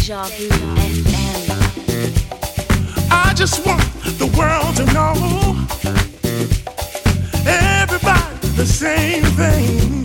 Deja Vu FM. I just want the world to know everybody the same thing.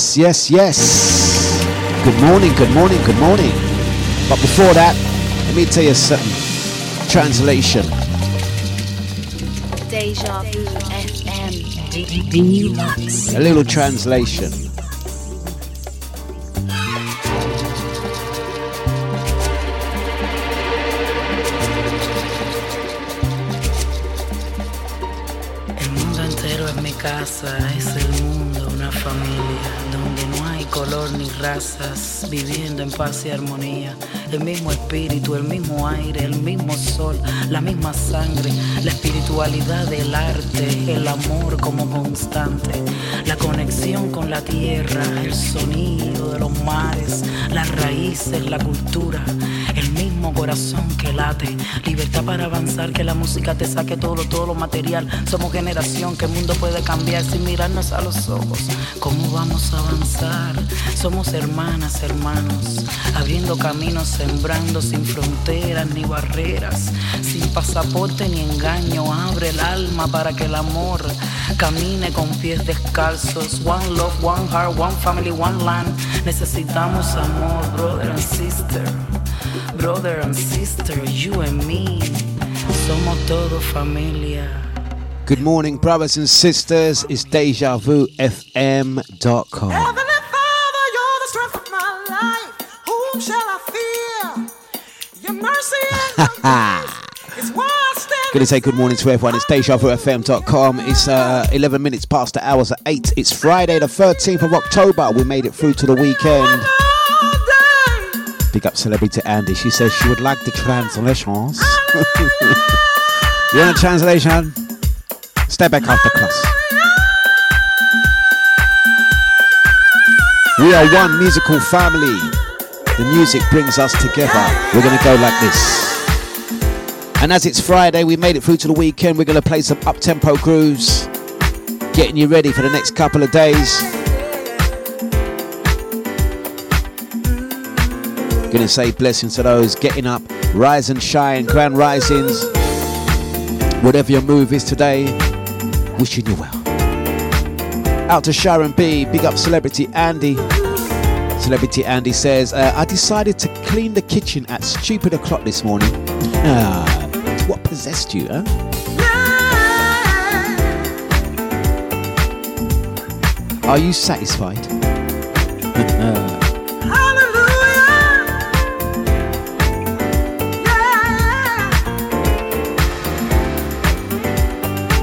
Yes, yes, yes. Good morning, good morning, good morning. But before that, let me tell you something. Translation. Deja Vu FM. A little translation. Viviendo en paz y armonía. El mismo espíritu, el mismo aire, el mismo sol, la misma sangre, la espiritualidad del arte, el amor como constante, la conexión con la tierra, el sonido de los mares, las raíces, la cultura, corazón que late, libertad para avanzar, que la música te saque todo, todo lo material. Somos generación que el mundo puede cambiar sin mirarnos a los ojos. ¿Cómo vamos a avanzar? Somos hermanas, hermanos, abriendo caminos, sembrando sin fronteras ni barreras, sin pasaporte ni engaño. Abre el alma para que el amor camine con pies descalzos. One love, one heart, one family, one land. Necesitamos amor, brother and sister. Brother and sister, you and me. Somos todo familia. Good morning, brothers and sisters. It's DejaVuFM.com. Heavenly Father, you're the strength of my life. Whom shall I fear? Your mercy and your is why Gonna say good morning to everyone. It's DejaVuFM.com. It's uh, 11 minutes past the hours at 8. It's Friday, the 13th of October. We made it through to the weekend. Big up celebrity Andy. She says she would like the translations. you want a translation? Stay back after class. We are one musical family. The music brings us together. We're gonna go like this. And as it's Friday, we made it through to the weekend. We're gonna play some up tempo grooves, getting you ready for the next couple of days. Gonna say blessings to those getting up, rise and shine, grand risings. Whatever your move is today, wishing you well. Out to Sharon B, big up celebrity Andy. Celebrity Andy says, uh, I decided to clean the kitchen at stupid o'clock this morning. Ah, what possessed you, huh? Are you satisfied?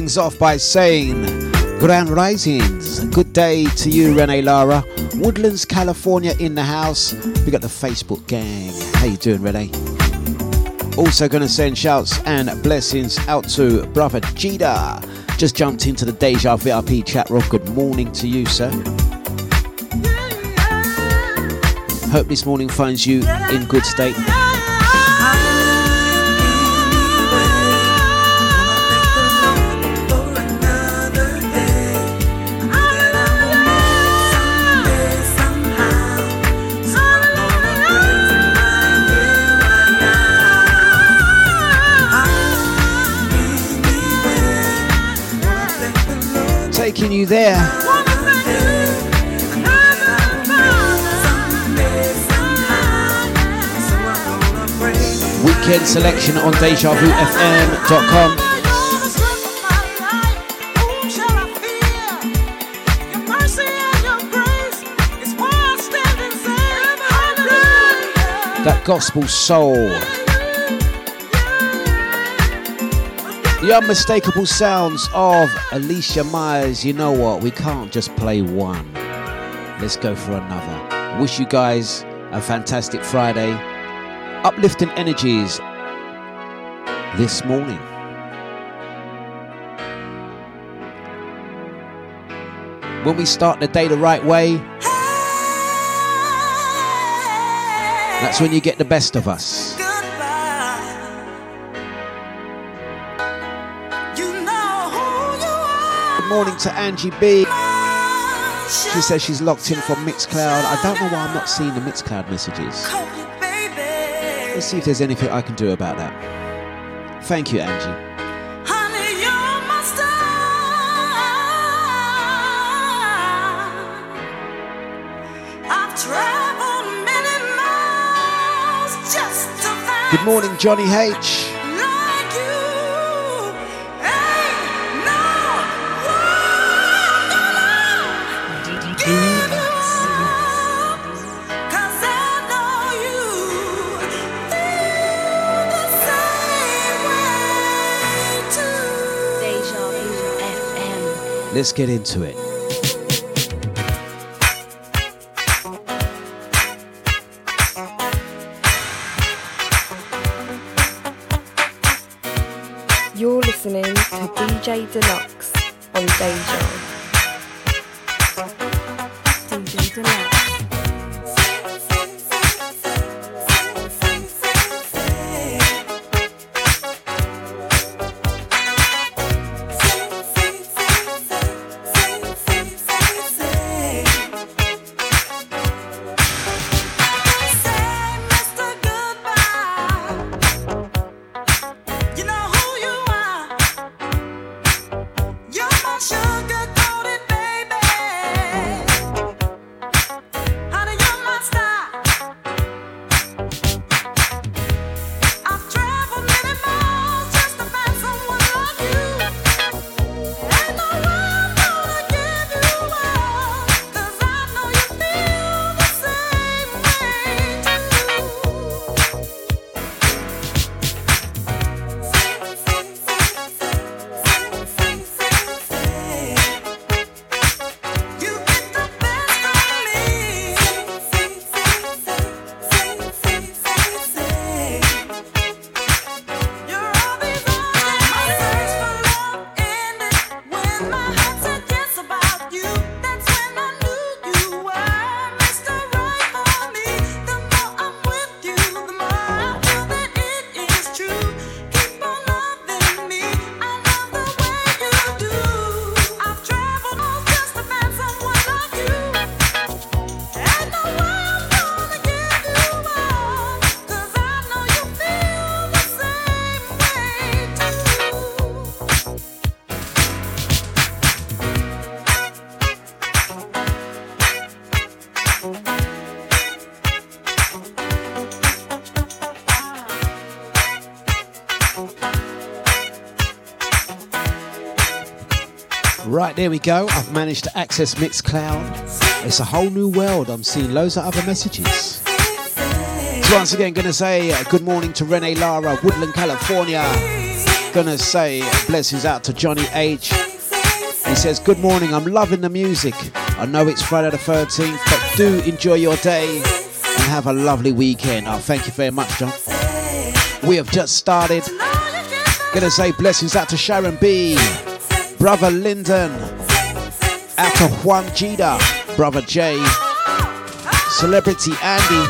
Things off by saying, Grand Risings. Good day to you, Renee Lara. Woodlands, California in the house. We got the Facebook gang. How you doing, Renee? Also gonna send shouts and blessings out to brother Jida. Just jumped into the Deja VIP chat room. Good morning to you, sir. Hope this morning finds you in good state. Taking you there. Weekend selection on DejaVuFM.com. That gospel soul. The unmistakable sounds of Alicia Myers. You know what? We can't just play one. Let's go for another. Wish you guys a fantastic Friday. Uplifting energies this morning. When we start the day the right way, that's when you get the best of us. Morning to Angie B. She says she's locked in for Mixcloud. I don't know why I'm not seeing the Mixcloud messages. Let's see if there's anything I can do about that. Thank you, Angie. Good morning, Johnny H. Let's get into it. You're listening to DJ Dlux on Deja. DJ Dlux. Right, there we go. I've managed to access Mixcloud. It's a whole new world. I'm seeing loads of other messages. So once again, to say uh, good morning to Renee Lara, Woodland, California. Gonna say blessings out to Johnny H. He says, Good morning, I'm loving the music. I know it's Friday the 13th, but do enjoy your day and have a lovely weekend. Oh, thank you very much, John. We have just started. Gonna say blessings out to Sharon B, Brother Lyndon, out to Juan Gita, Brother Jay, Celebrity Andy.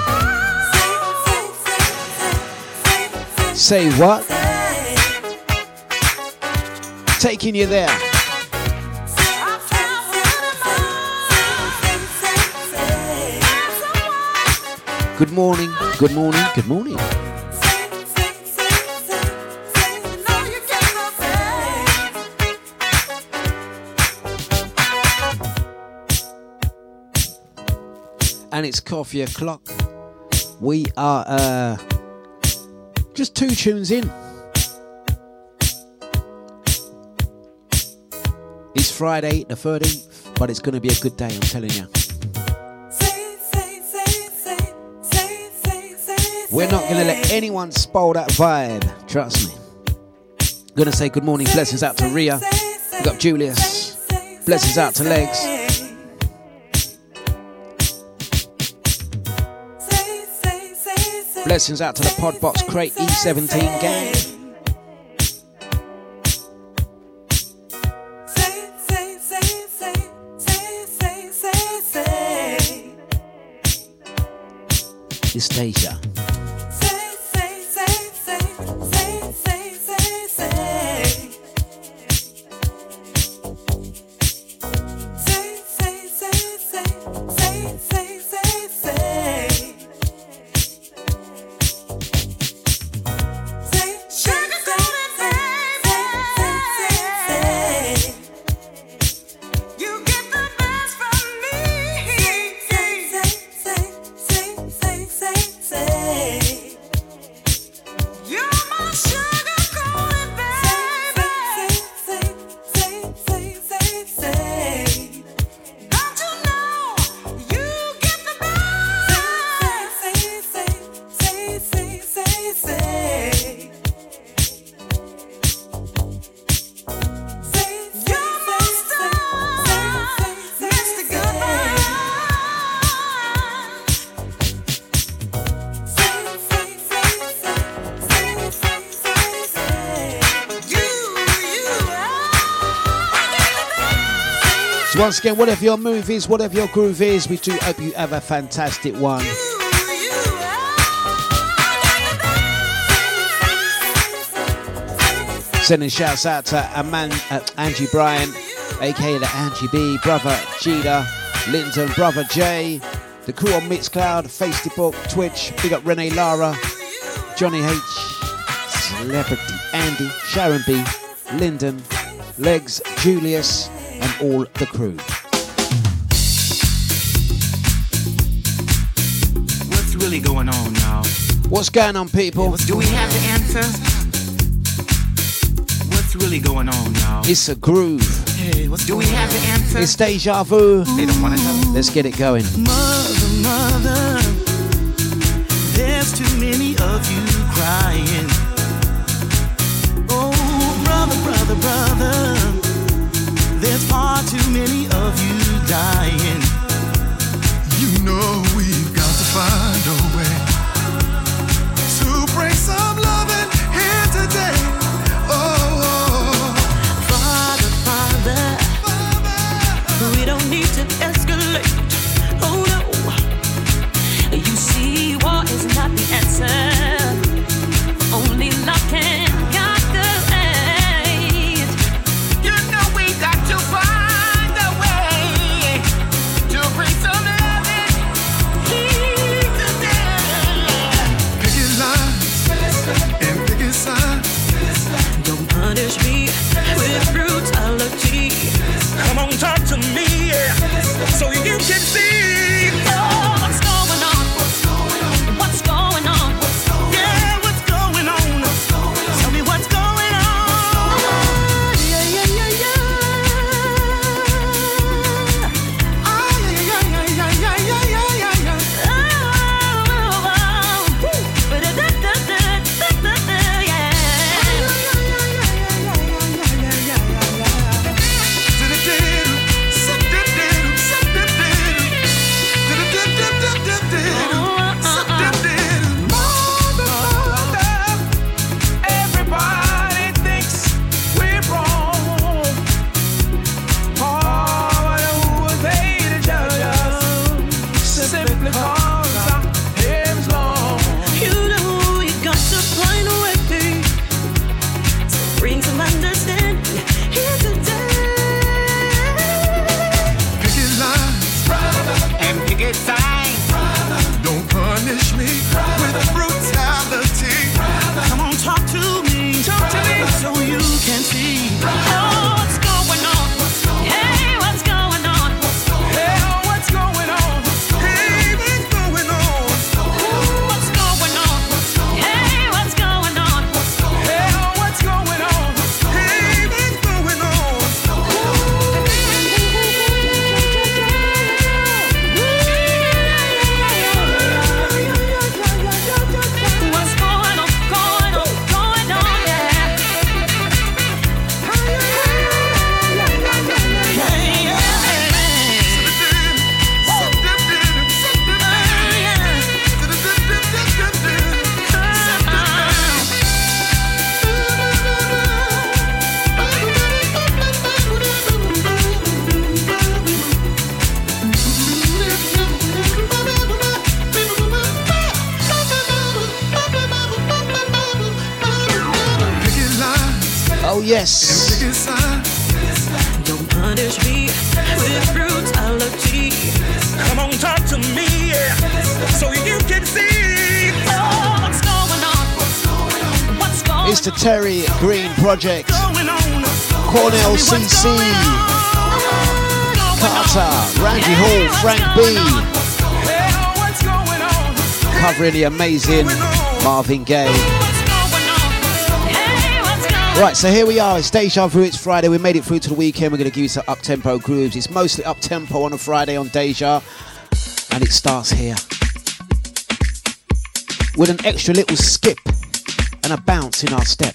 Say what? Taking you there. Good morning, good morning, good morning. It's coffee o'clock. We are uh, just two tunes in. It's Friday the 13th, but it's going to be a good day, I'm telling you. We're not going to let anyone spoil that vibe, trust me. Gonna say good morning, blessings out to Ria. We got Julius. Blessings out to Legs. Blessings out to the Podbox Crate E17 gang. It's. Once again, whatever your move is, whatever your groove is, we do hope you have a fantastic one. Sending shouts out to Aman, uh, Angie Bryan, aka the Angie B, brother Gita, Linton, brother Jay, the crew on Mixcloud, Facebook, Twitch, big up Renee Lara, Johnny H, Celebrity Andy, Sharon B, Lyndon, Legs, Julius, and all the crew. What's really going on, y'all? What's going on, people? Do we have the answer? What's really going on, y'all? It's a groove. Hey, what's Do we have the answer? It's deja vu. They don't want to know. Let's get it going. Mother, mother, there's too many of you crying. Oh, brother, brother, brother, there's far too many of you dying. You know we've got to find a way to bring some loving here today. Oh, oh, Father, Father, Father. we don't need to escalate. Oh no, you see, war is not the answer. Amazing Marvin Gaye. Right, so here we are. It's Deja Vu. It's Friday. We made it through to the weekend. We're going to give you some up tempo grooves. It's mostly up tempo on a Friday on Deja, and it starts here with an extra little skip and a bounce in our step.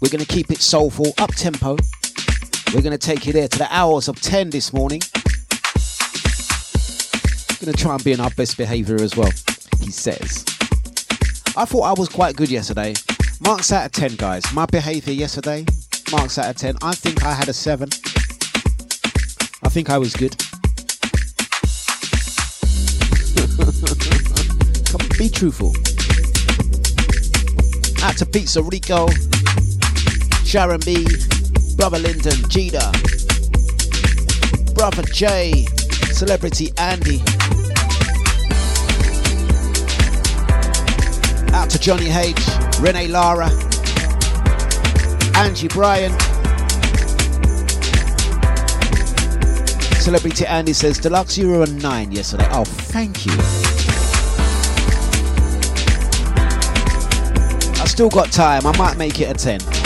We're going to keep it soulful, up tempo. We're going to take you there to the hours of 10 this morning. Going to try and be in our best behavior as well, he says. I thought I was quite good yesterday. Marks out of 10, guys. My behavior yesterday, marks out of 10. I think I had a 7. I think I was good. Come be truthful. Out to Pizza Rico, Sharon B, Brother Lyndon, Jada, Brother Jay, Celebrity Andy. Out to Johnny H, Renee Lara, Angie Bryan. Celebrity Andy says, Dlux, you were a 9 yesterday. Oh, thank you. I still got time. I might make it a 10.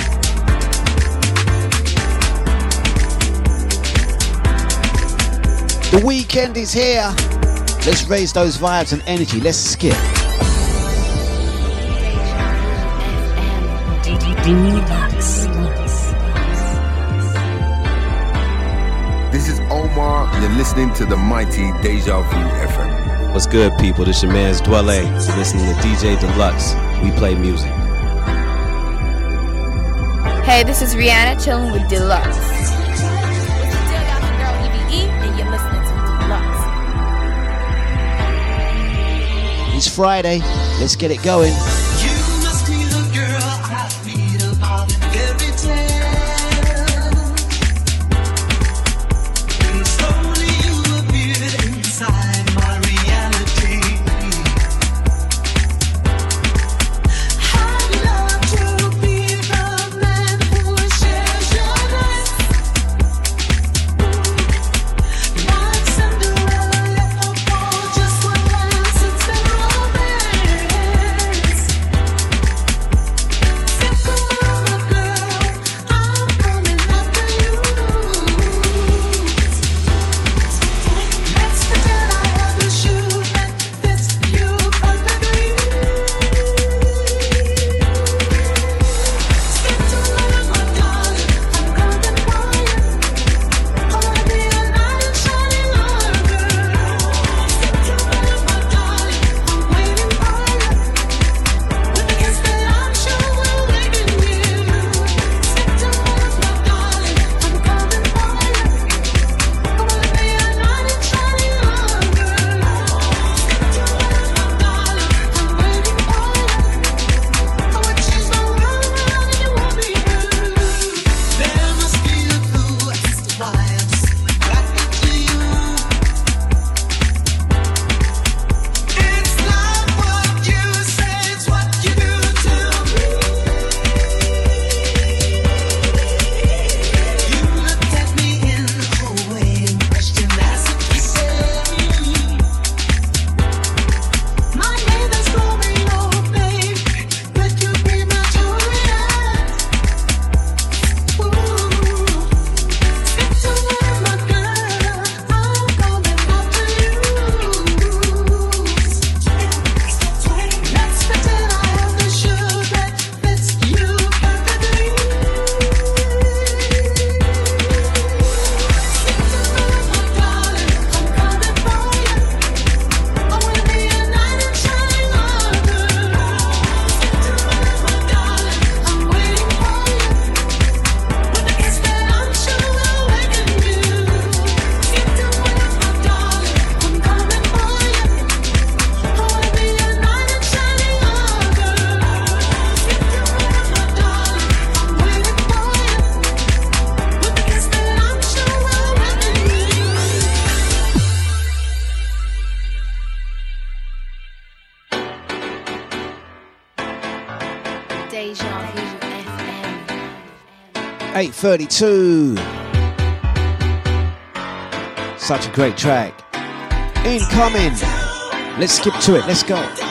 The weekend is here. Let's raise those vibes and energy. Let's skip. This is Omar, you're listening to the mighty Deja Vu FM. What's good, people? This your man's Dwele. You're listening to DJ Dlux. We play music. Hey, this is Rihanna chilling with Dlux. Friday. Let's get it going. 32. Such a great track. Incoming. Let's skip to it. Let's go.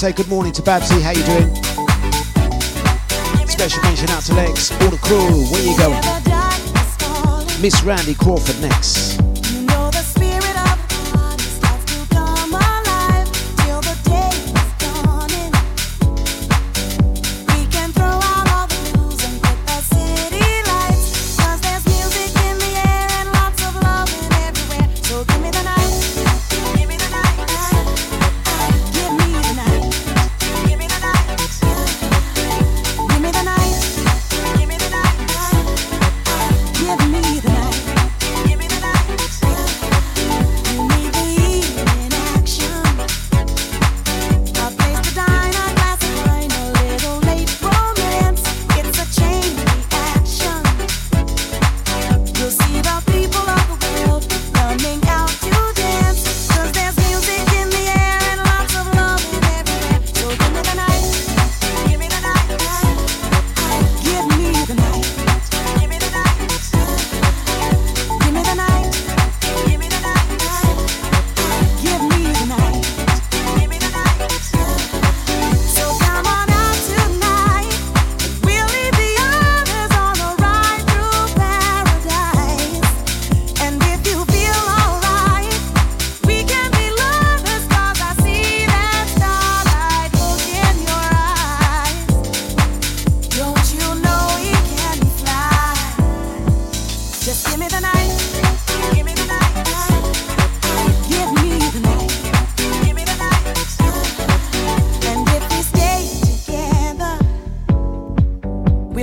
say good morning to Babsy. How you doing? Special mention out to Lex, all the crew. Where you going? Miss Randy Crawford next.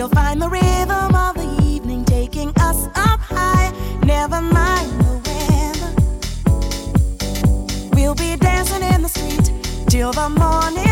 We'll find the rhythm of the evening taking us up high. Never mind the weather. We'll be dancing in the street till the morning.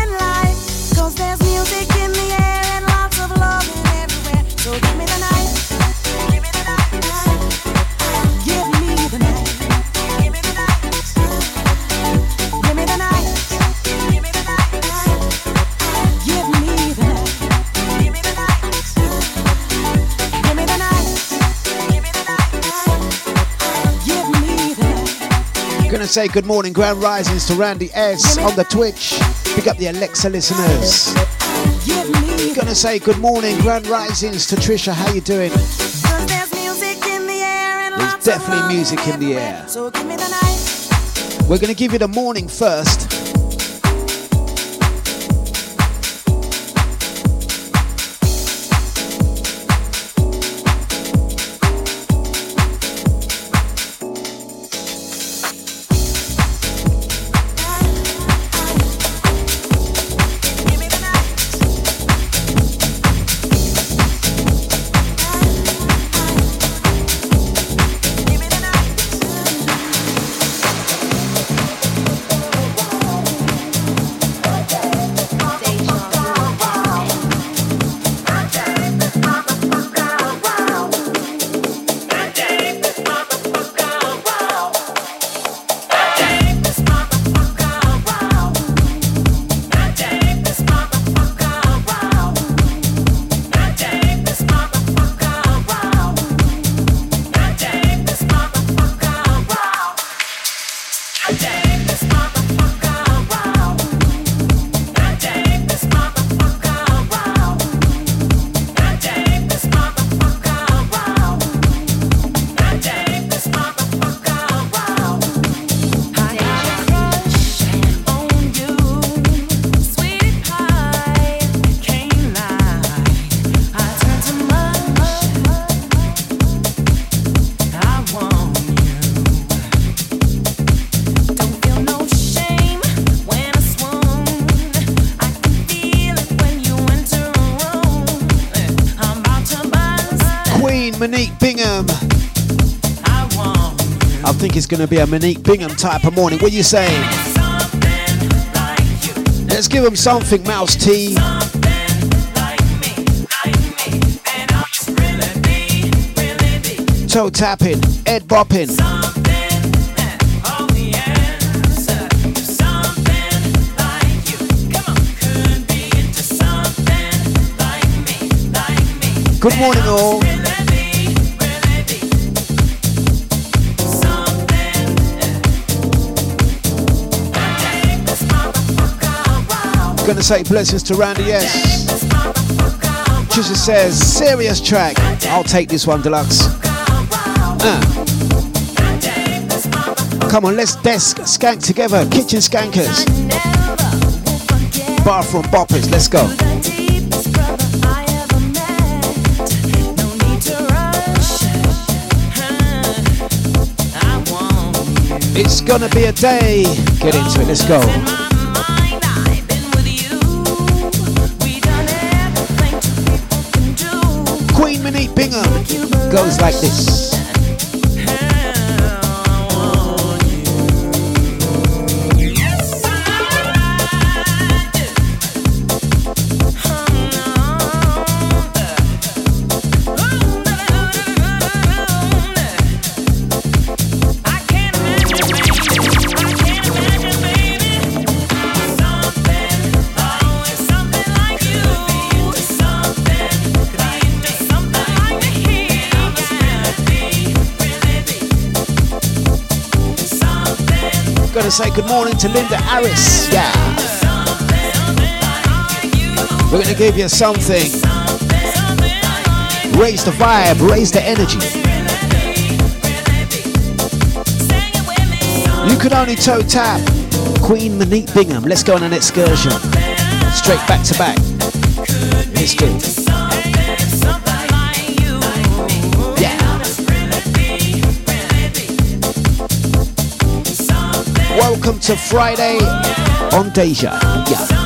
say good morning, Grand Risings to Randy S on the Twitch. Pick up the Alexa listeners. Gonna say good morning, Grand Risings to Trisha. How you doing? There's definitely music in the air. We're gonna give you the morning first. I think it's going to be a Monique Bingham type of morning. What are you saying? Let's give them something, Mouse T. Toe tapping, Ed bopping. Good morning, all. Gonna say blessings to Randy S. Trisha says, serious track. I'll take this one, Dlux. Uh. Come on, let's desk skank together. Kitchen skankers. Bathroom boppers, let's go. It's gonna be a day. Get into it, let's go. Queen Bingham goes like this. Gonna say good morning to Linda Harris. Yeah. We're gonna give you something. Raise the vibe, raise the energy. You can only toe tap Queen Monique Bingham. Let's go on an excursion. Straight back to back. History. Welcome to Friday on Deja. Yeah.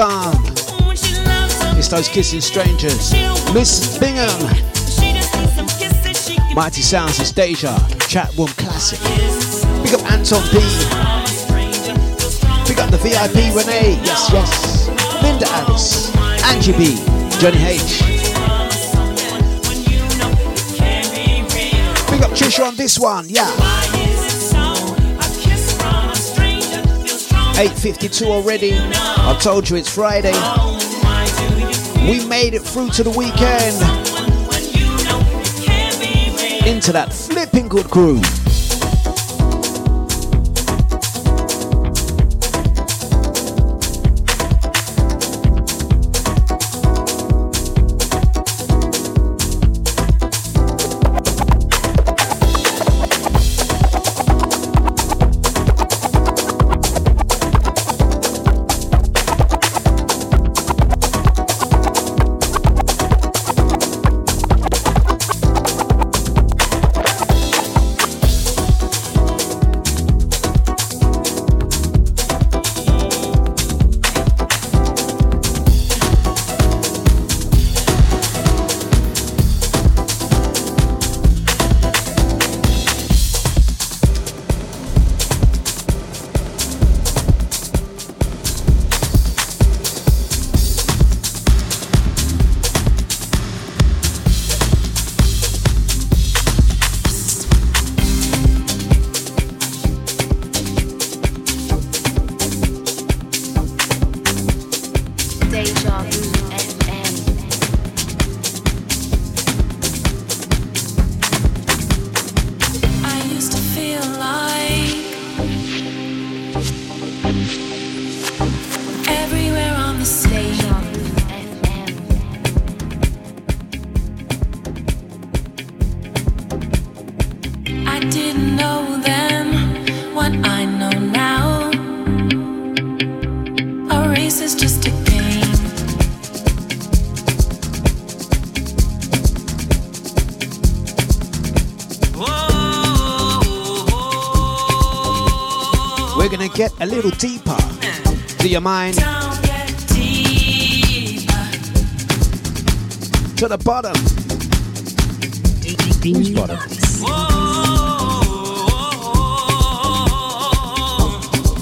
Garn. It's those kissing strangers. Miss Bingham. Mighty Sounds is Deja. Chat Room Classic. Big up Anton B. Big up the VIP Renee. Yes, yes. Linda Alice. Angie B. Johnny H. Big up Trisha on this one. Yeah. 8.52 already. I told you it's Friday. We made it through to the weekend. Into that flipping good groove.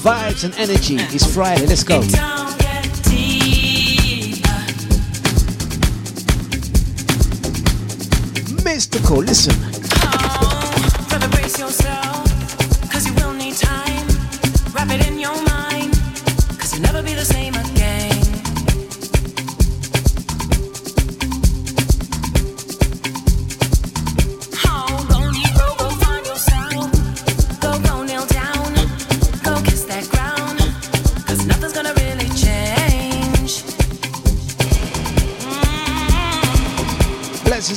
Vibes and energy. It's Friday. Let's go. Mystical. Listen.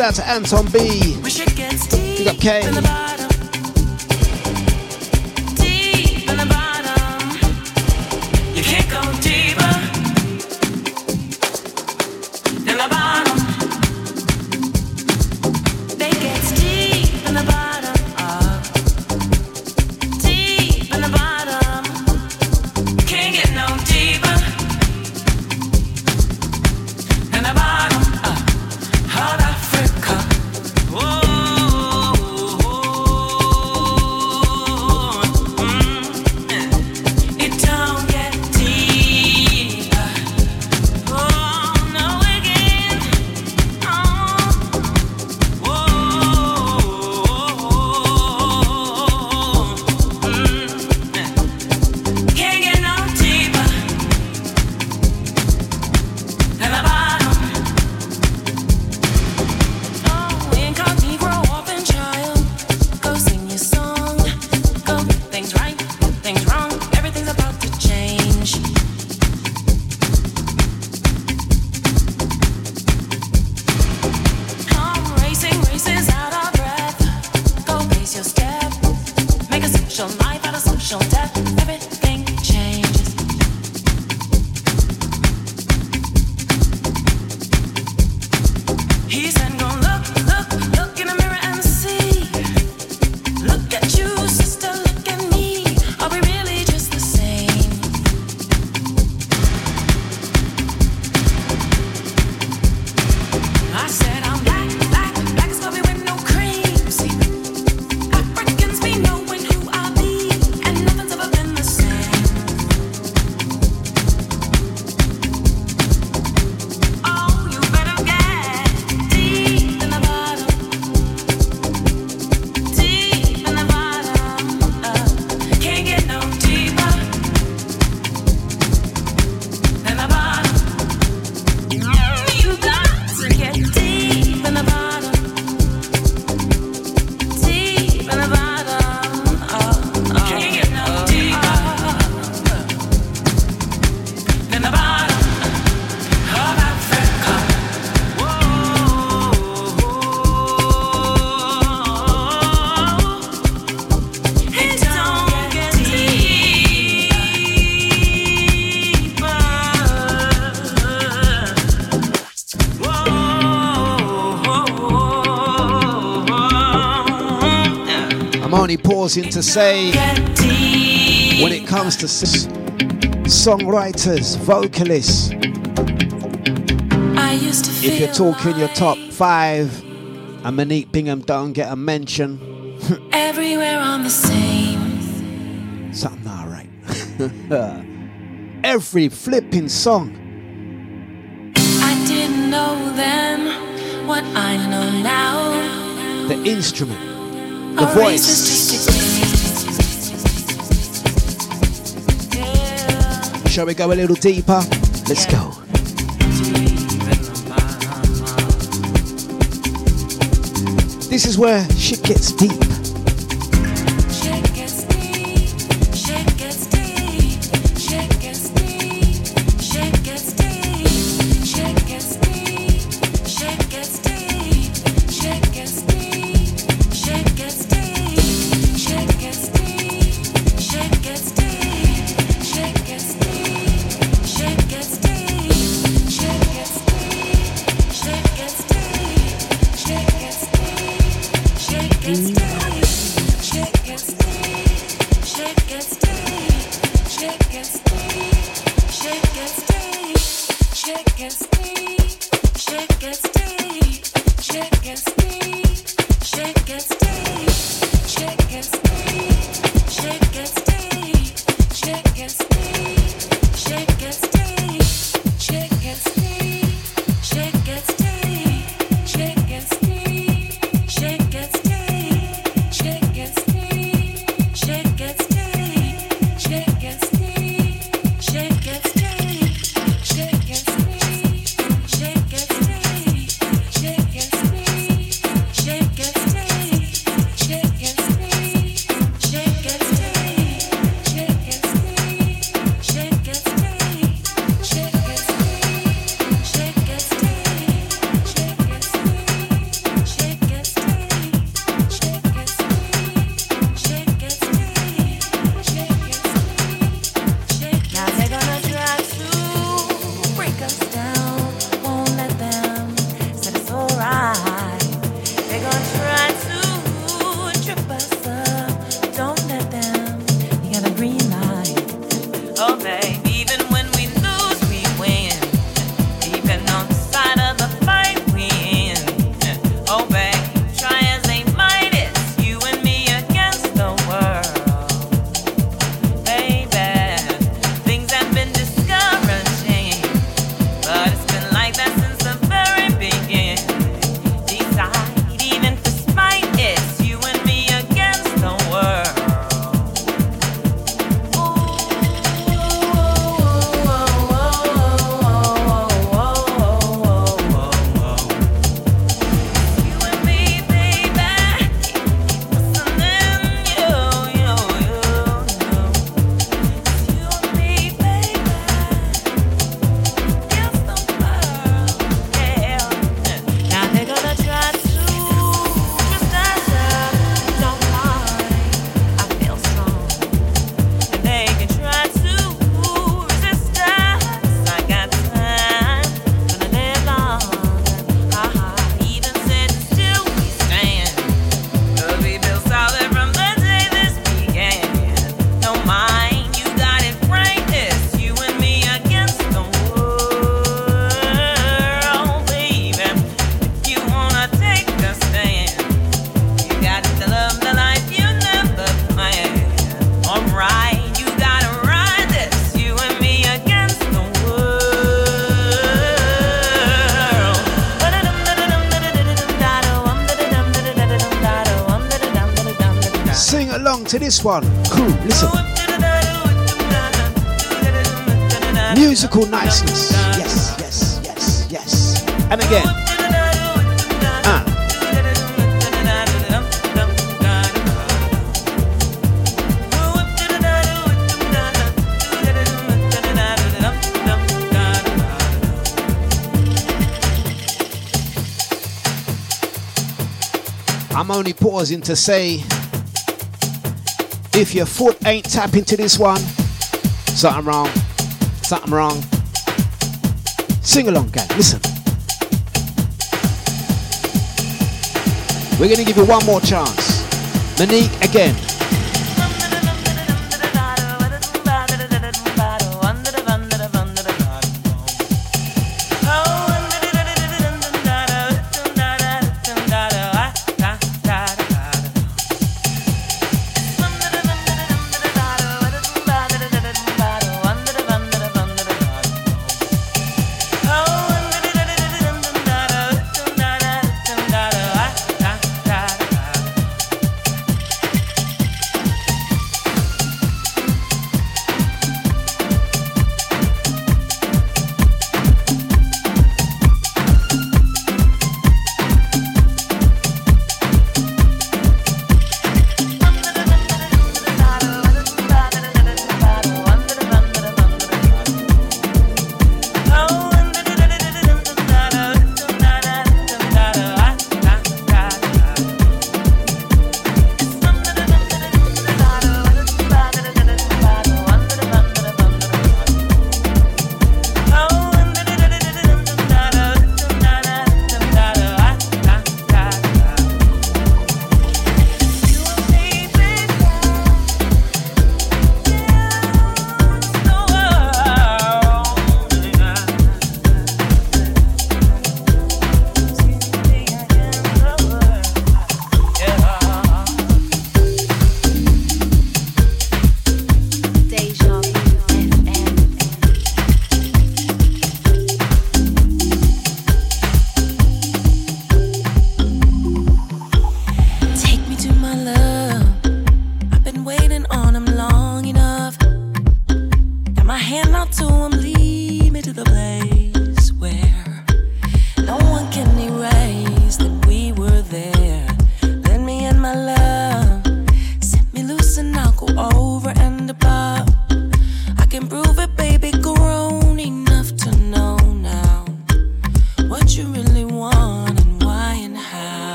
Out to Anton B. Wish it gets deep Big up Kay. Him to say when it comes to songwriters, vocalists. If you're talking your top five, and Monique Bingham don't get a mention. Everywhere on the same. Something not right. Every flipping song. I didn't know then what I know now. The instrument, the voice. Shall we go a little deeper? Let's go. This is where shit gets deep. one. Cool, listen. Musical niceness. Yes, yes, yes, yes. And again. Ah. I'm only pausing to say if your foot ain't tapping to this one, something wrong. Something wrong. Sing along, gang. Listen. We're going to give you one more chance. Monique again.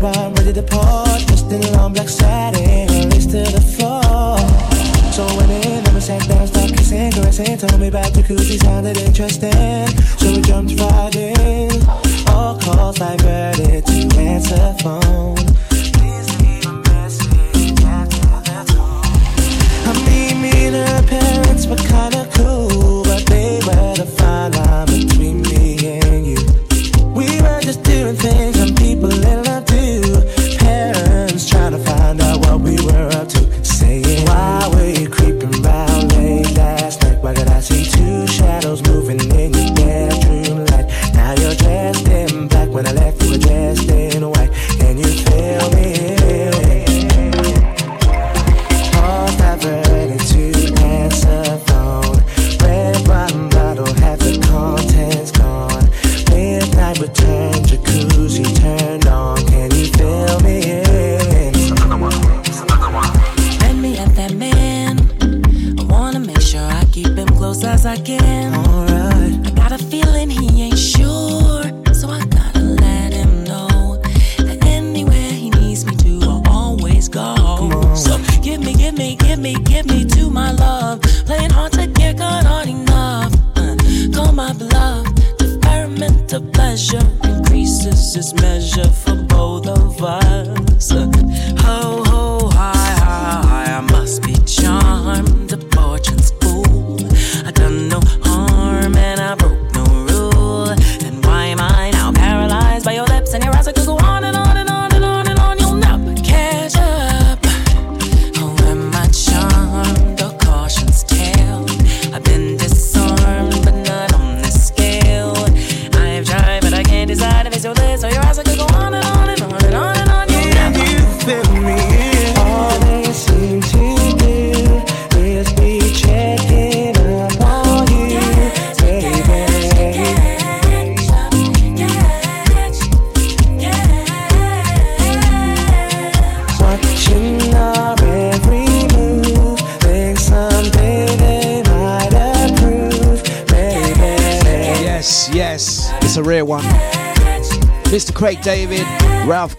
Sliding, ready to part. Just in long black satin, lace to the floor. So when it never sat down, start kissing, caressing, told me about jacuzzi sounded interesting. So we jumped right in. All calls diverted to answer phone. Please leave a message after the tone. I mean, me and her parents were kinda cool,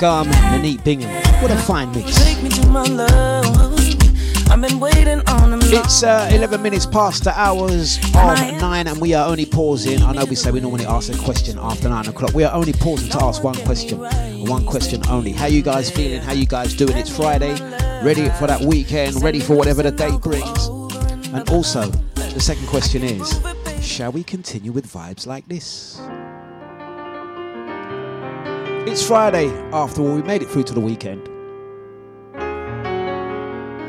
Gum, and Bingham. What a fine mix. Take me to my love. I've been waiting on. It's uh, 11 minutes past the hours of 9 and we are only pausing. I know we say we normally ask a question after 9 o'clock. We are only pausing to ask one question. One question only. How you guys feeling? How you guys doing? It's Friday. Ready for that weekend. Ready for whatever the day brings. And also, the second question is, shall we continue with vibes like this? It's Friday. After all, we made it through to the weekend.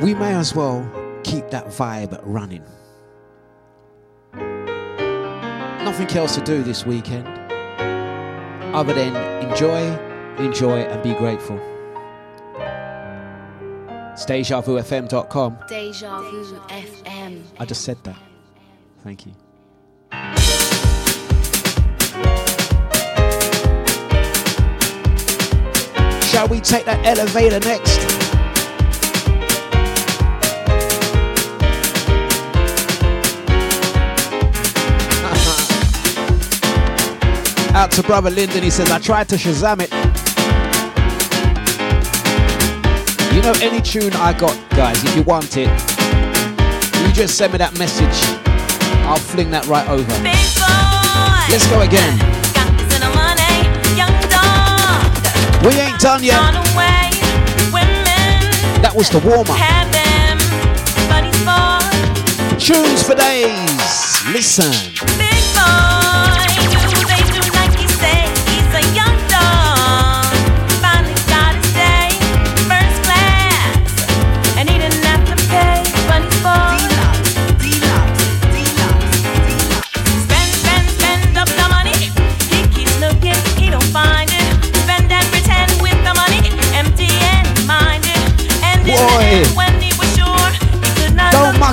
We may as well keep that vibe running. Nothing else to do this weekend other than enjoy, enjoy, and be grateful. It's DejaVuFM.com. Deja Vu FM. I just said that. Thank you. Shall we take that elevator next? Out to brother Lyndon, he says, I tried to Shazam it. You know, any tune I got, guys, if you want it, you just send me that message. I'll fling that right over. Let's go again. We ain't done yet. That was the warm up. Tunes for days. Listen.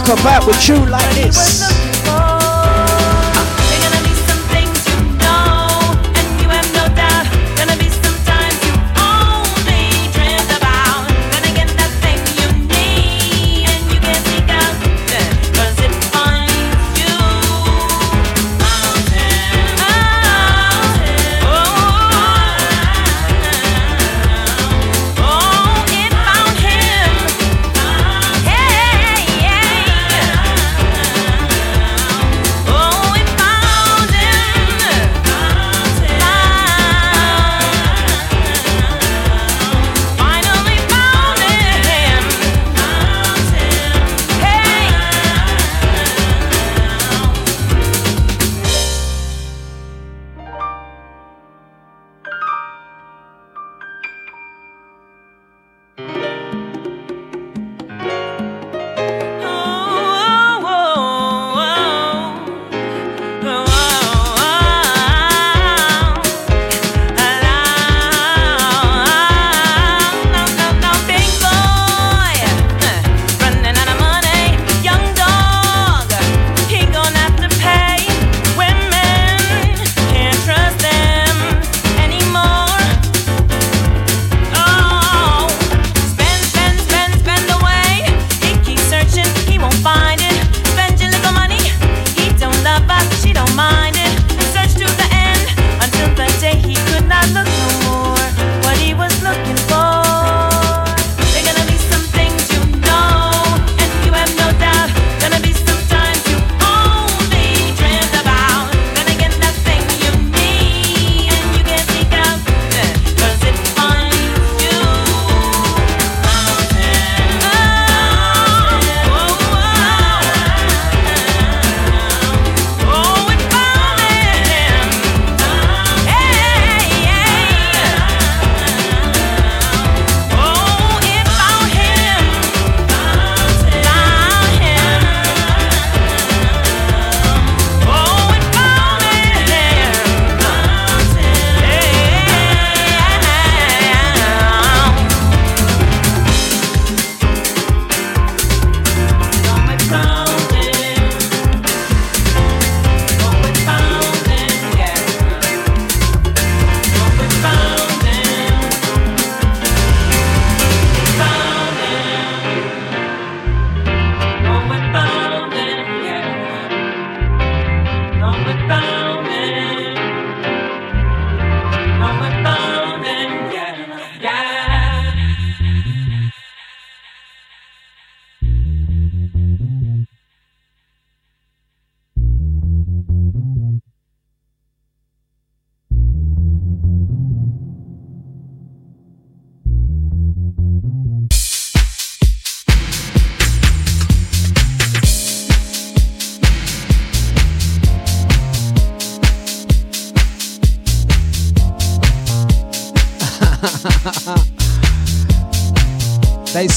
Muck about with you like this.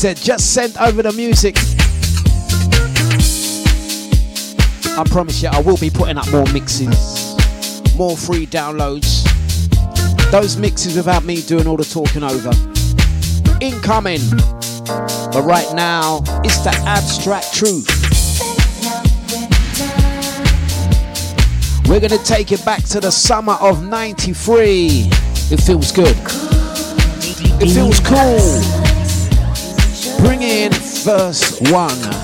Said just send over the music. I promise you, I will be putting up more mixes, more free downloads. Those mixes without me doing all the talking over. Incoming. But right now, it's the abstract truth. We're gonna take it back to the summer of 93. It feels good. It feels cool. Bring in verse 1.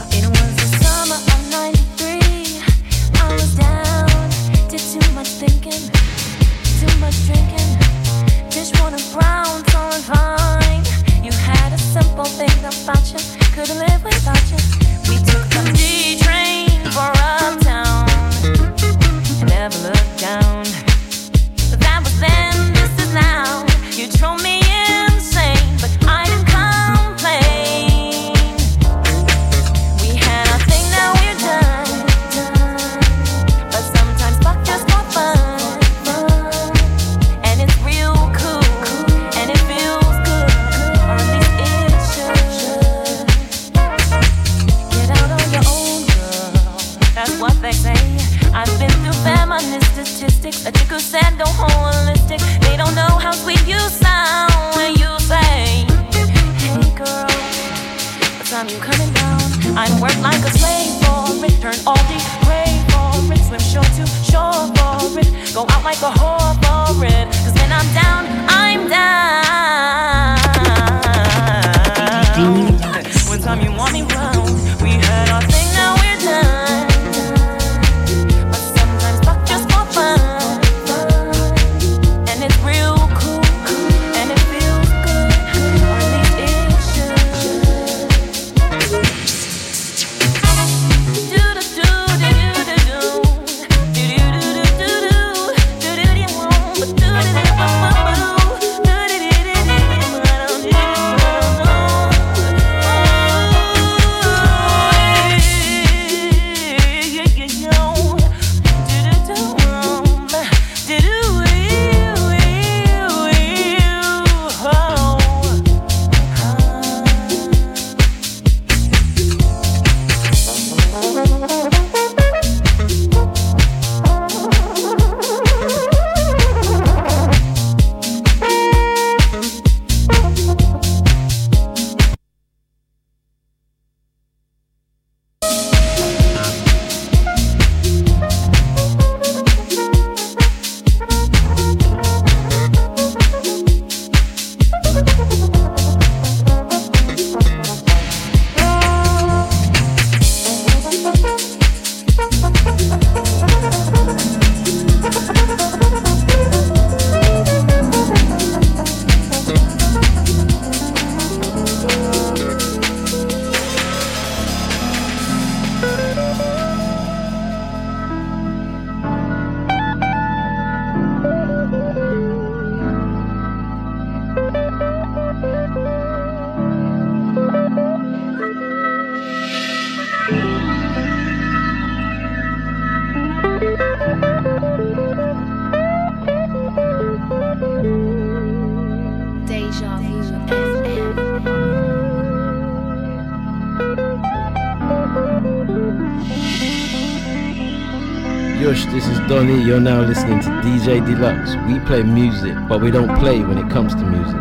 You're now listening to DJ Dlux. We play music, but we don't play when it comes to music.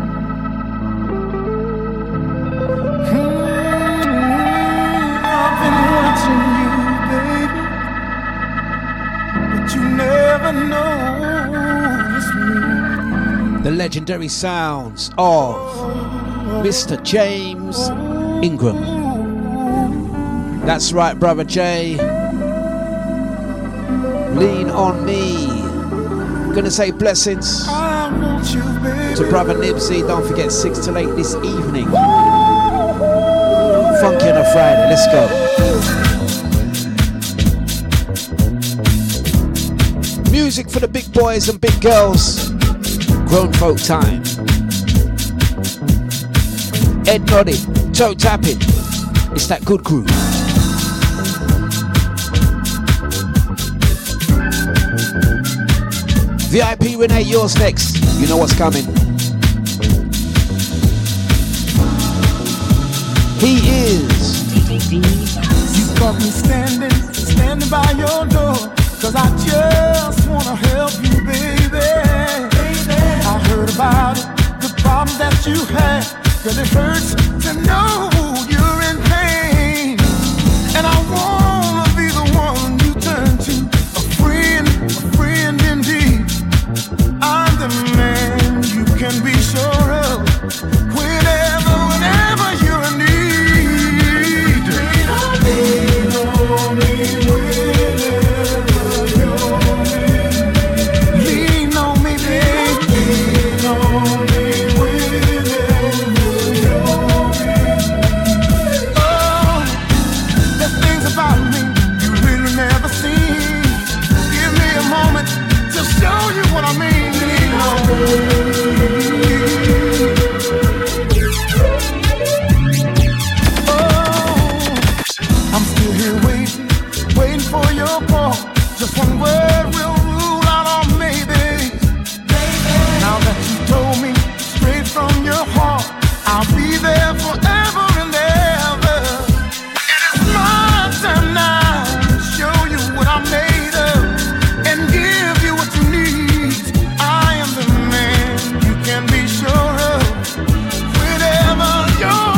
The legendary sounds of Mr. James Ingram. That's right, brother Jay. Lean on me. Gonna say blessings you, to brother Nibsy. Don't forget six till eight this evening. Funky on a Friday. Let's go. Music for the big boys and big girls. Grown folk time. Ed nodding, toe tapping. It's that good groove. VIP Renee, yours next. You know what's coming. He is. You got me standing, standing by your door. Cause I just wanna help you, baby. baby. I heard about it, the that you had. Cause it hurts to know Young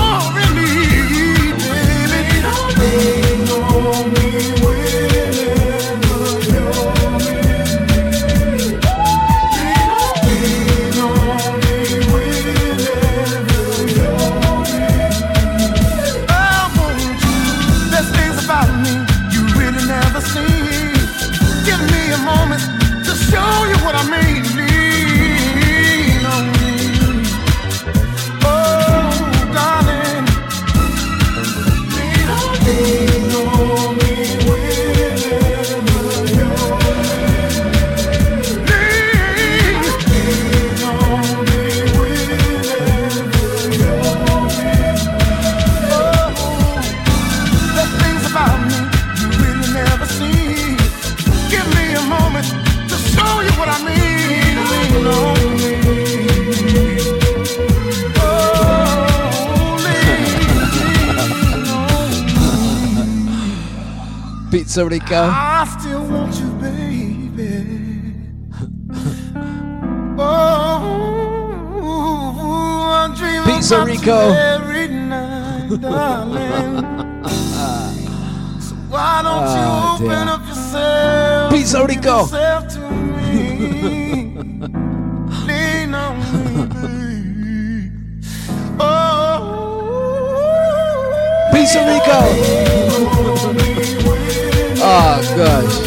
Pizza Rico? I still want you, baby. oh, I Pizza Rico. every night, darling. so why don't oh, you ah, open up yourself? Pizza Rico. Yourself to me. Lean on me, oh, Pizza Rico. Oh, gosh.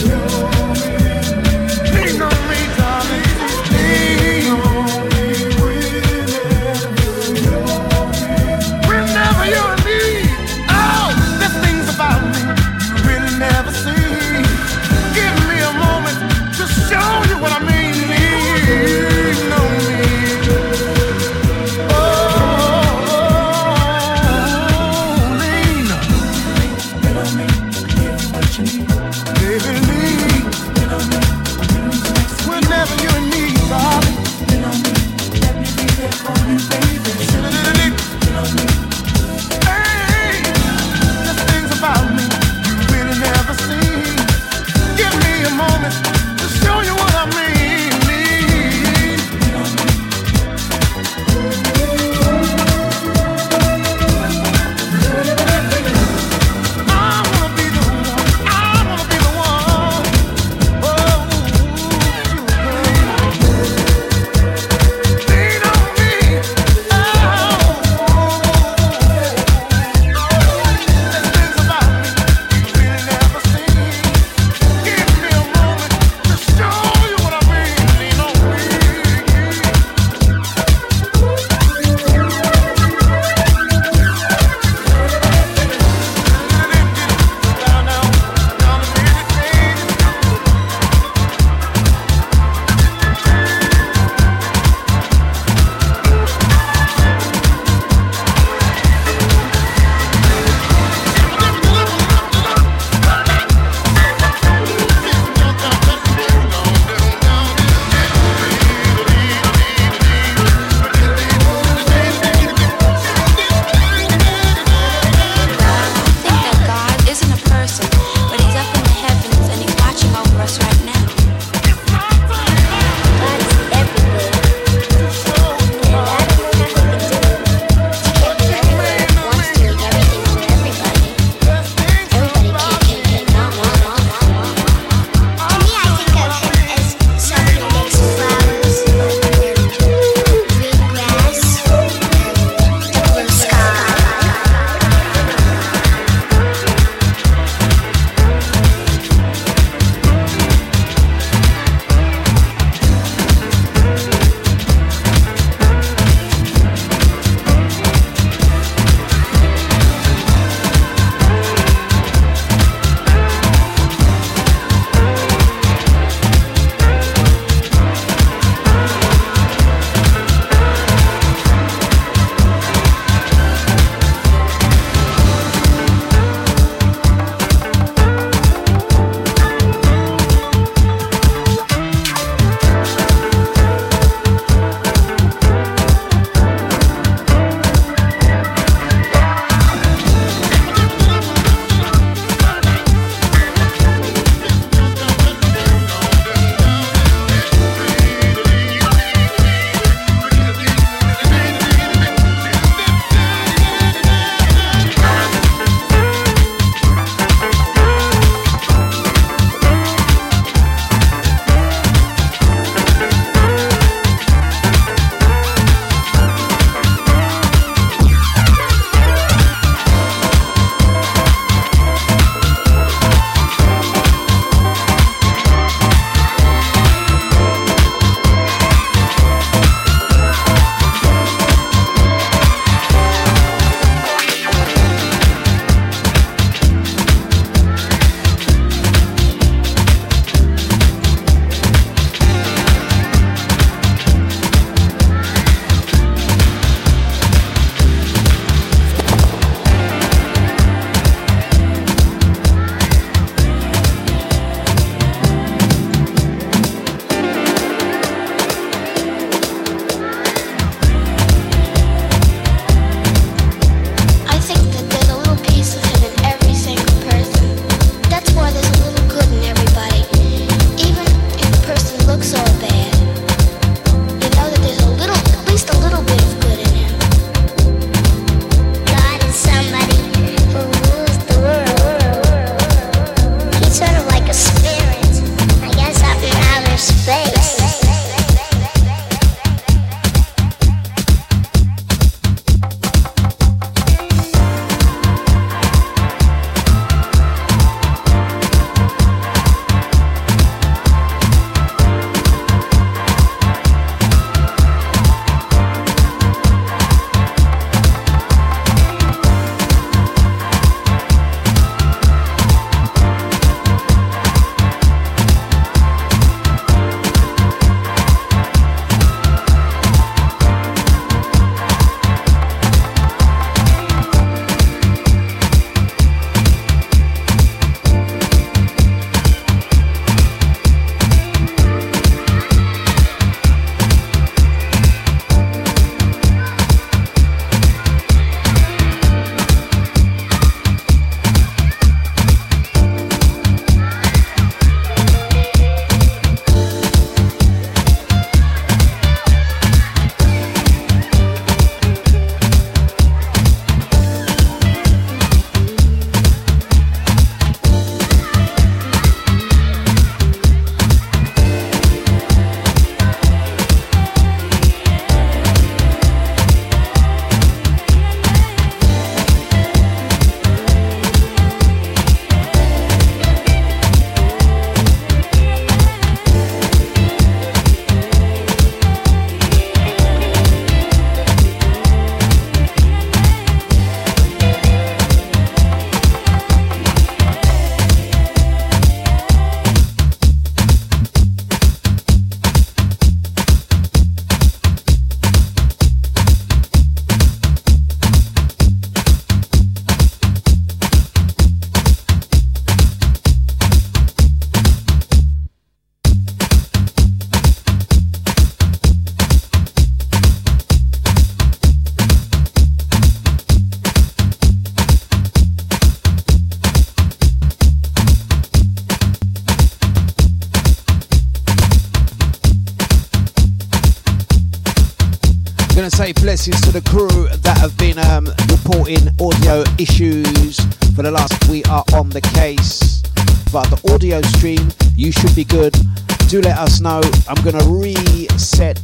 know. I'm gonna reset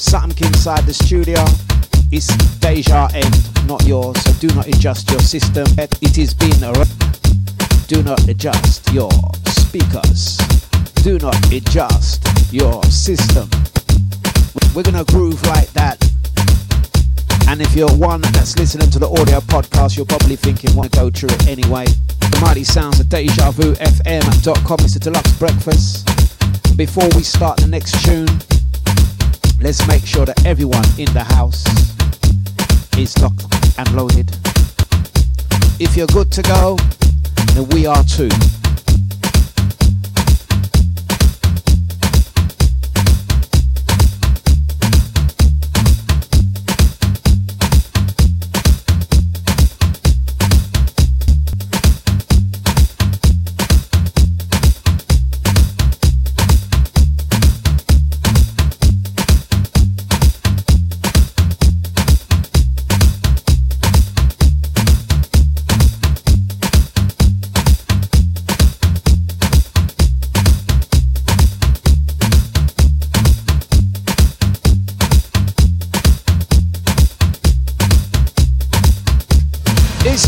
something inside the studio. It's deja end, not yours. So do not adjust your system. It is being arranged. Do not adjust your speakers. Do not adjust your system. We're gonna groove like that. And if you're one that's listening to the audio podcast, you're probably thinking, want to go through it anyway. The mighty sounds of DejaVuFM.com. It's the Dlux breakfast. Before we start the next tune, let's make sure that everyone in the house is locked and loaded. If you're good to go, then we are too.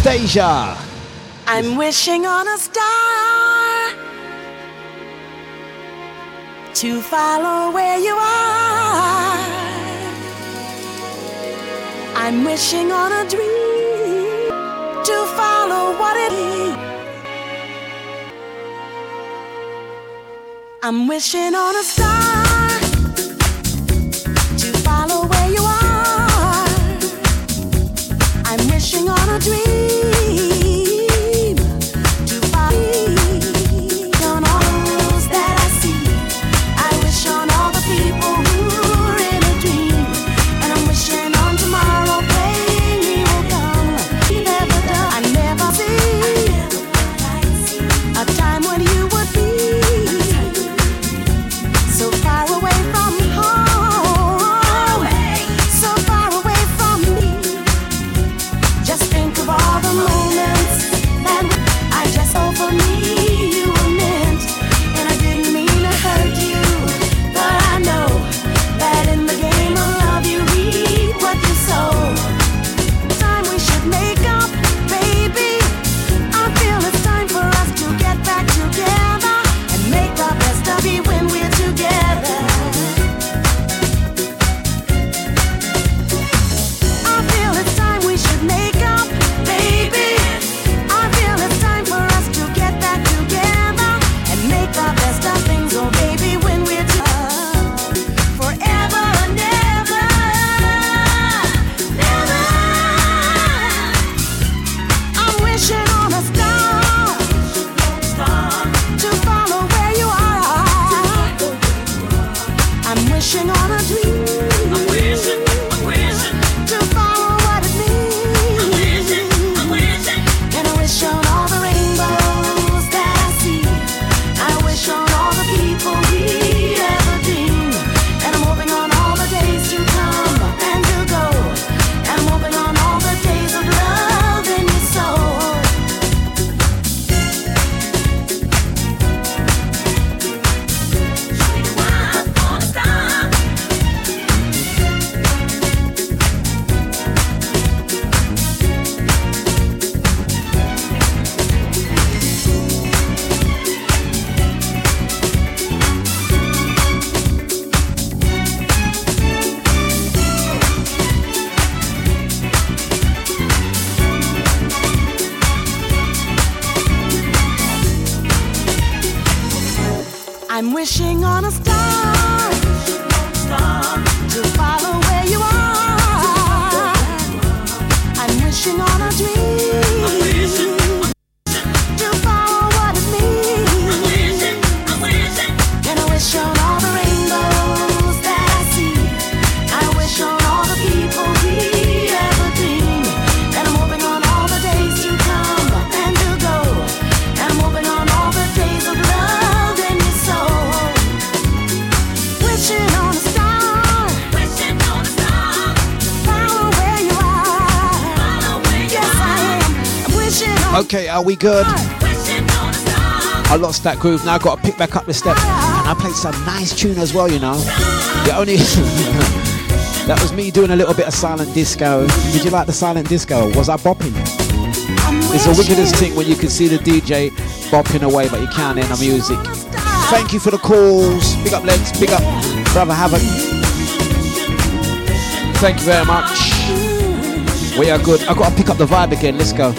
Anastasia. I'm wishing on a star to follow where you are. I'm wishing on a dream to follow what it is. I'm wishing on a star. to follow where you are. I'm wishing on a dream we good? I lost that groove. Now I got to pick back up the step, and I played some nice tune as well. You know, the only that was me doing a little bit of silent disco. Did you like the silent disco? Was I bopping? It's the wickedest thing when you can see the DJ bopping away, but you can't hear the music. Thank you for the calls. Big up Legs. Big up Brother Havoc. Thank you very much. We are good. I got to pick up the vibe again. Let's go.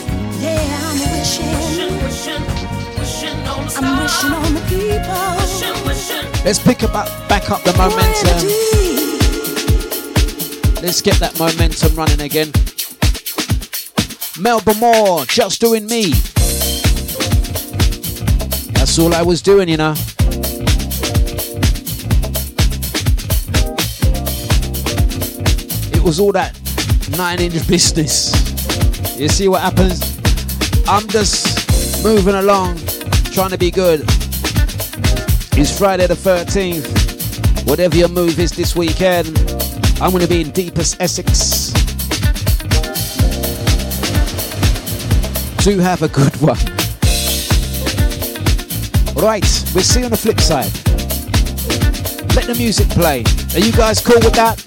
Let's pick up back up the momentum. Let's get that momentum running again. Melbourne Moore, just doing me. That's all I was doing, you know. It was all that nine inch business. You see what happens? I'm just moving along, trying to be good. It's Friday the 13th. Whatever your move is this weekend, I'm going to be in deepest Essex. Do have a good one. Right, we'll see you on the flip side. Let the music play. Are you guys cool with that?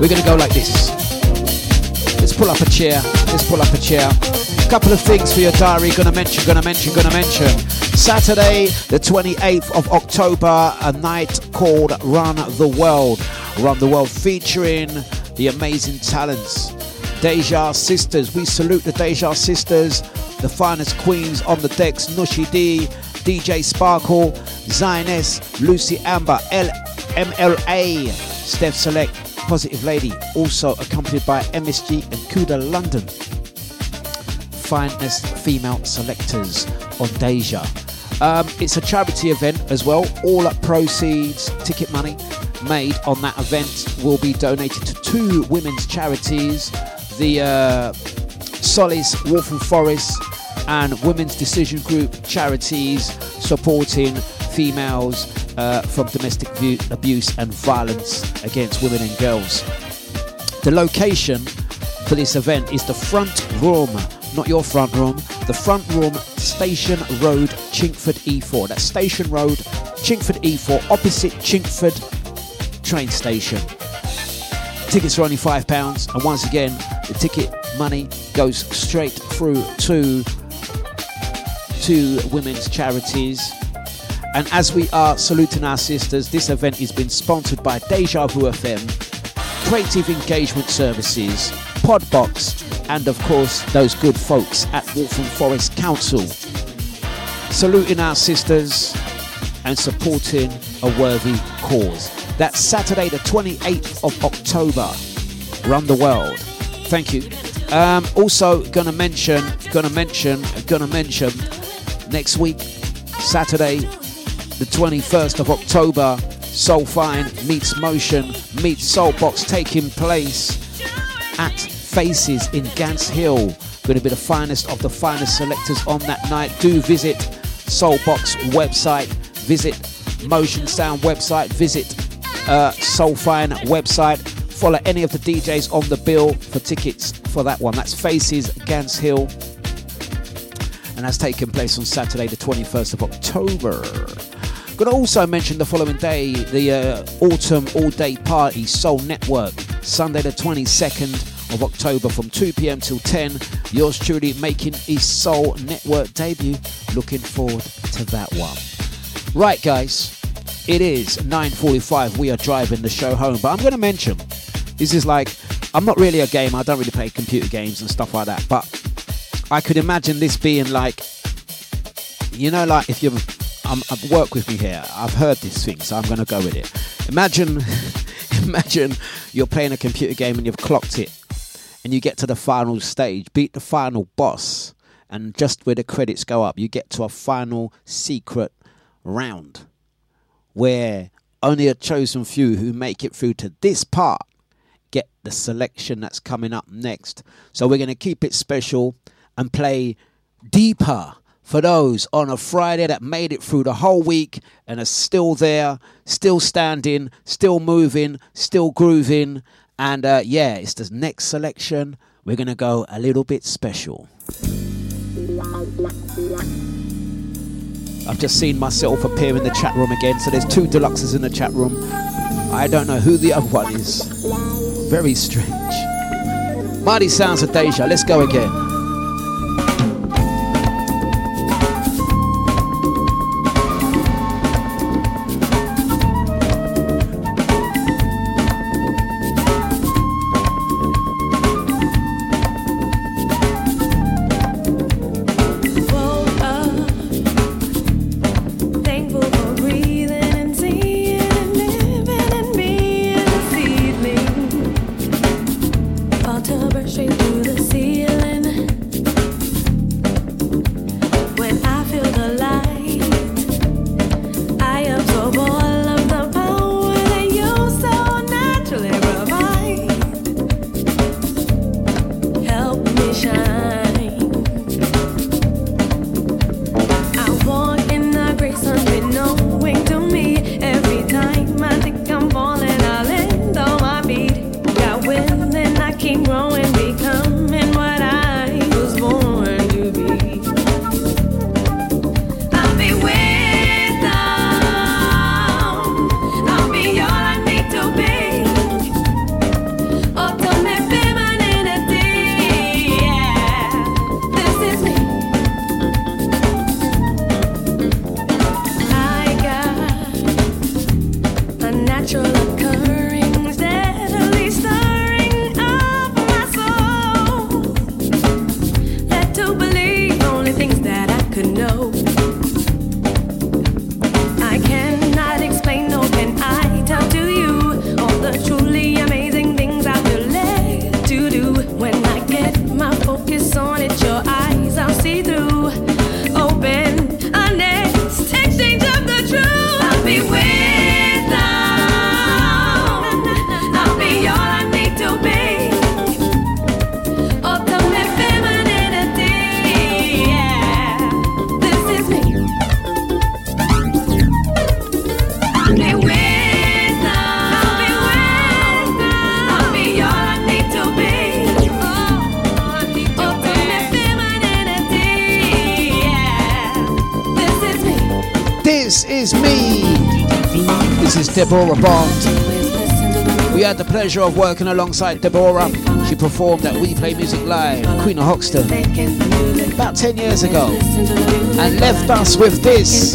We're gonna go like this. Let's pull up a chair. Let's pull up a chair. Couple of things for your diary. Gonna mention, gonna mention, gonna mention. Saturday, the 28th of October, a night called Run the World. Run the World featuring the amazing talents. Deja Sisters. We salute the Deja Sisters, the finest queens on the decks. Nushi D, DJ Sparkle, Zioness, Lucy Amber, L- MLA, Steph Select, Positive Lady, also accompanied by MSG and Kuda London. finest female selectors on Deja. Um, it's a charity event as well. All up proceeds, ticket money made on that event will be donated to two women's charities the uh, Solace Waltham Forest and Women's Decision Group charities supporting females uh, from domestic vu- abuse and violence against women and girls. The location for this event is the front room, not your front room, the front room, Station Road, Chingford E4. That's Station Road, Chingford E4, opposite Chingford train station. Tickets are only £5, and once again, the ticket money goes straight through to, to women's charities. And as we are saluting our sisters, this event has been sponsored by Deja Vu FM, Creative Engagement Services, Podbox, and of course, those good folks at Waltham Forest Council. Saluting our sisters and supporting a worthy cause. That's Saturday, the 28th of October, around the world. Thank you. Um, also, gonna mention, gonna mention, gonna mention next week, Saturday, the 21st of October, Soul Fine meets Motion meets Soulbox taking place at Faces in Gants Hill. Going to be the finest of the finest selectors on that night. Do visit Soulbox website, visit Motion Sound website, visit uh, Soul Fine website. Follow any of the DJs on the bill for tickets for that one. That's Faces Gants Hill. And that's taking place on Saturday, the 21st of October. To also mention the following day the uh, Autumn All Day Party Soul Network, Sunday the 22nd of October from 2 pm till 10. Yours truly making his Soul Network debut. Looking forward to that one. Right, guys, it is 9:45. We are driving the show home, but I'm going to mention this is like I'm not really a gamer. I don't really play computer games and stuff like that, but I could imagine this being like, you know, like if you've um, I've worked with me here, I've heard this thing, so I'm going to go with it. Imagine, imagine you're playing a computer game and you've clocked it, and you get to the final stage, beat the final boss, and just where the credits go up, you get to a final secret round where only a chosen few who make it through to this part get the selection that's coming up next. So we're going to keep it special and play deeper for those on a Friday that made it through the whole week and are still there, still standing, still moving, still grooving. And uh, yeah, it's the next selection. We're going to go a little bit special. I've just seen myself appear in the chat room again. So there's two Dluxes in the chat room. I don't know who the other one is. Very strange. Mighty sounds of Deja. Let's go again. Deborah Bond. We had the pleasure of working alongside Deborah. She performed at We Play Music Live, Queen of Hoxton, about 10 years ago, and left us with this.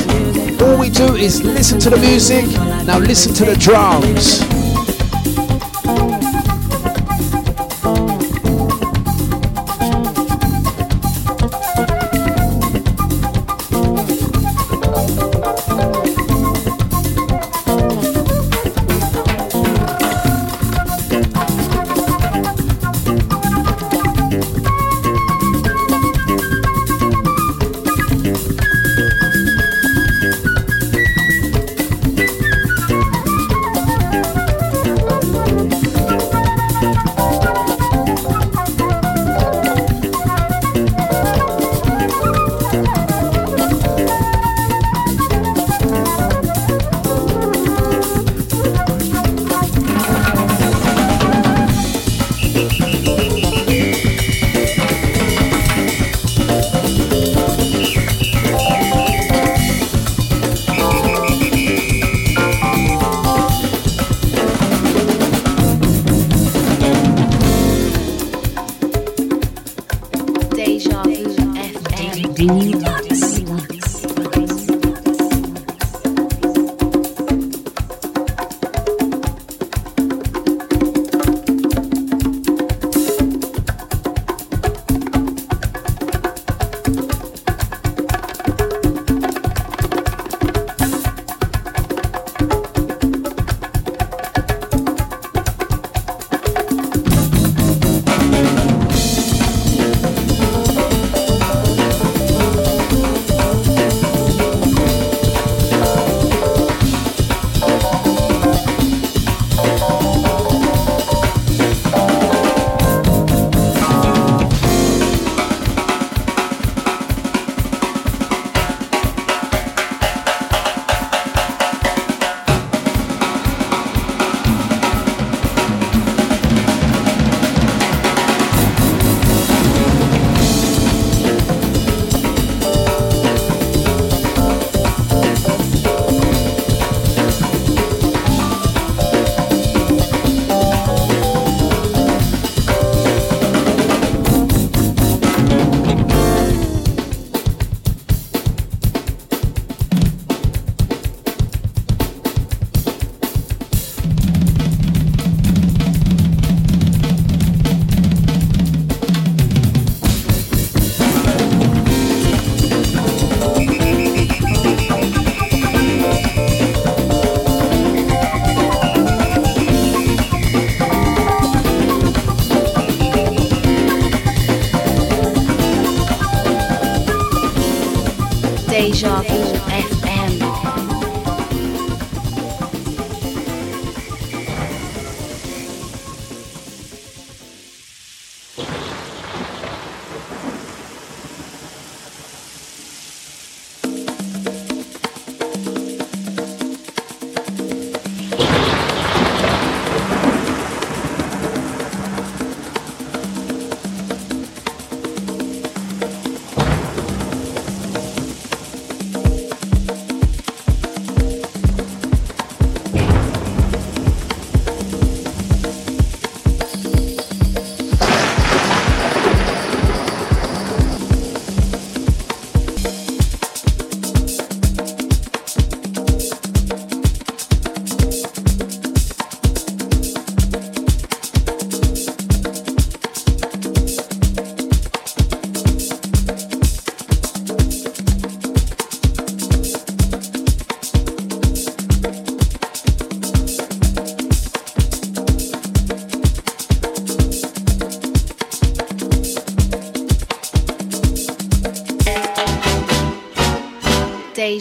All we do is listen to the music, now listen to the drums.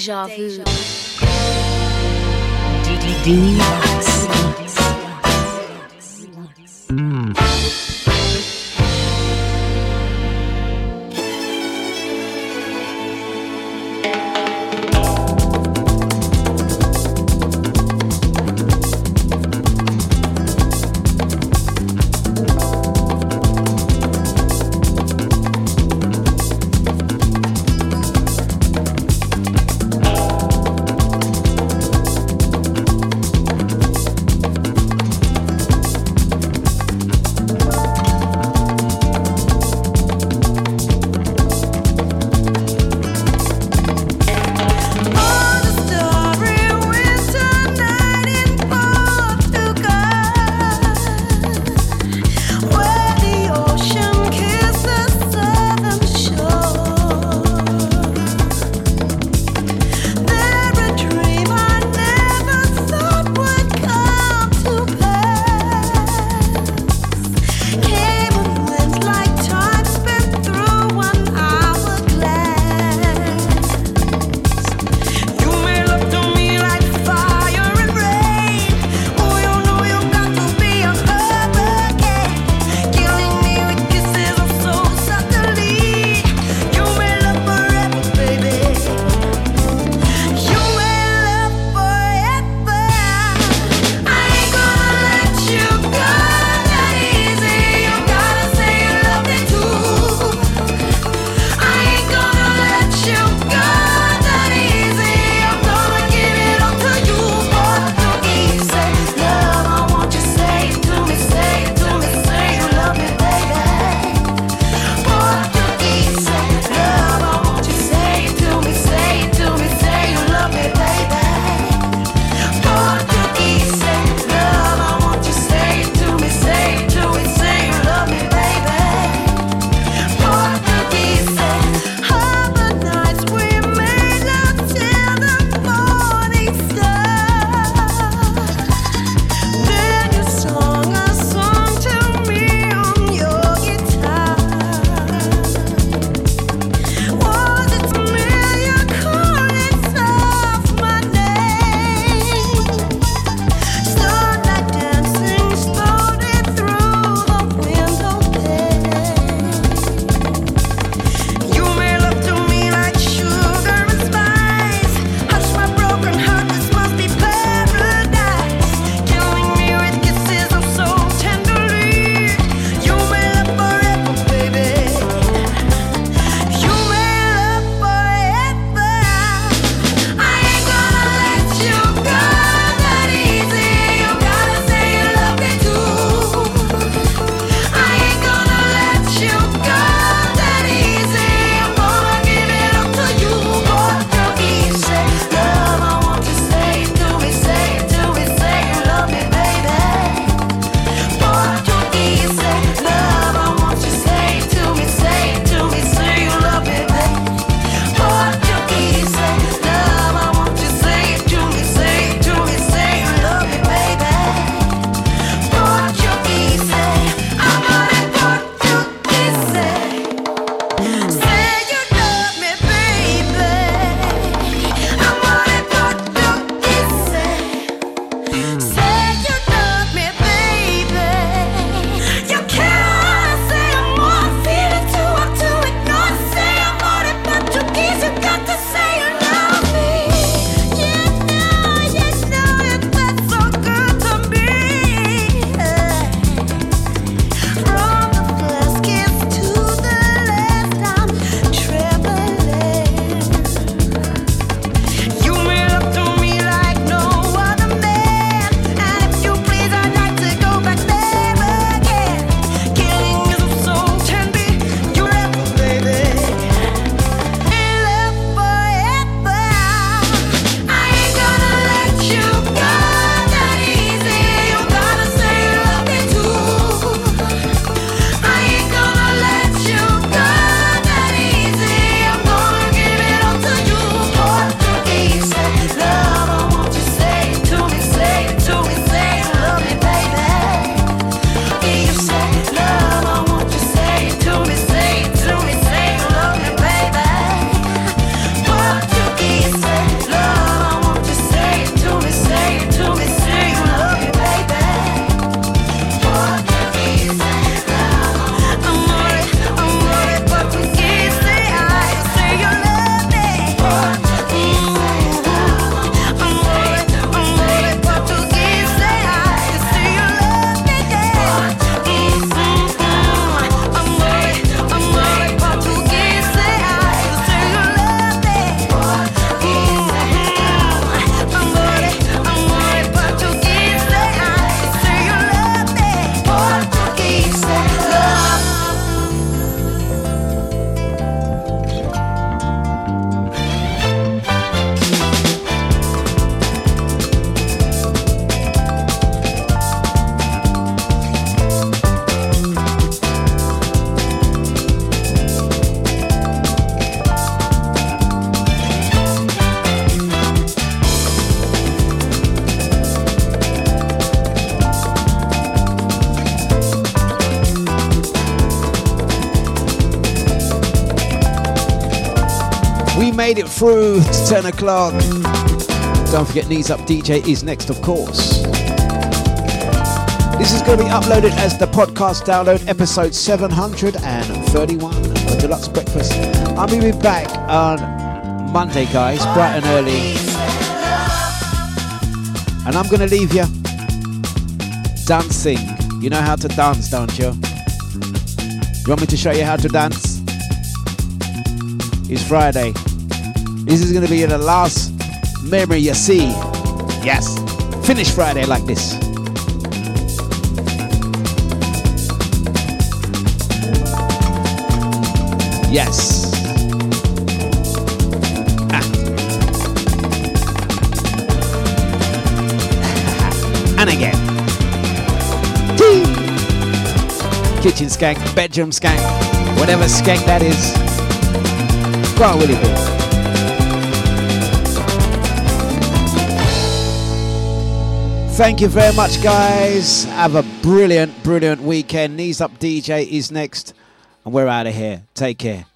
Deja Vu. Made it through to 10 o'clock. Don't forget, Knees Up DJ is next, of course. This is going to be uploaded as the podcast download, episode 731 of Dlux Breakfast. I'll be back on Monday, guys, bright and early. And I'm going to leave you dancing. You know how to dance, don't you? You want me to show you how to dance? It's Friday. This is to be the last memory you see. Yes. Finish Friday like this. Yes. Ah. and again. Tee. Kitchen skank, bedroom skank, whatever skank that is. Go on, Willie Boo. Thank you very much, guys. Have a brilliant, brilliant weekend. Knees Up DJ is next, and we're out of here. Take care.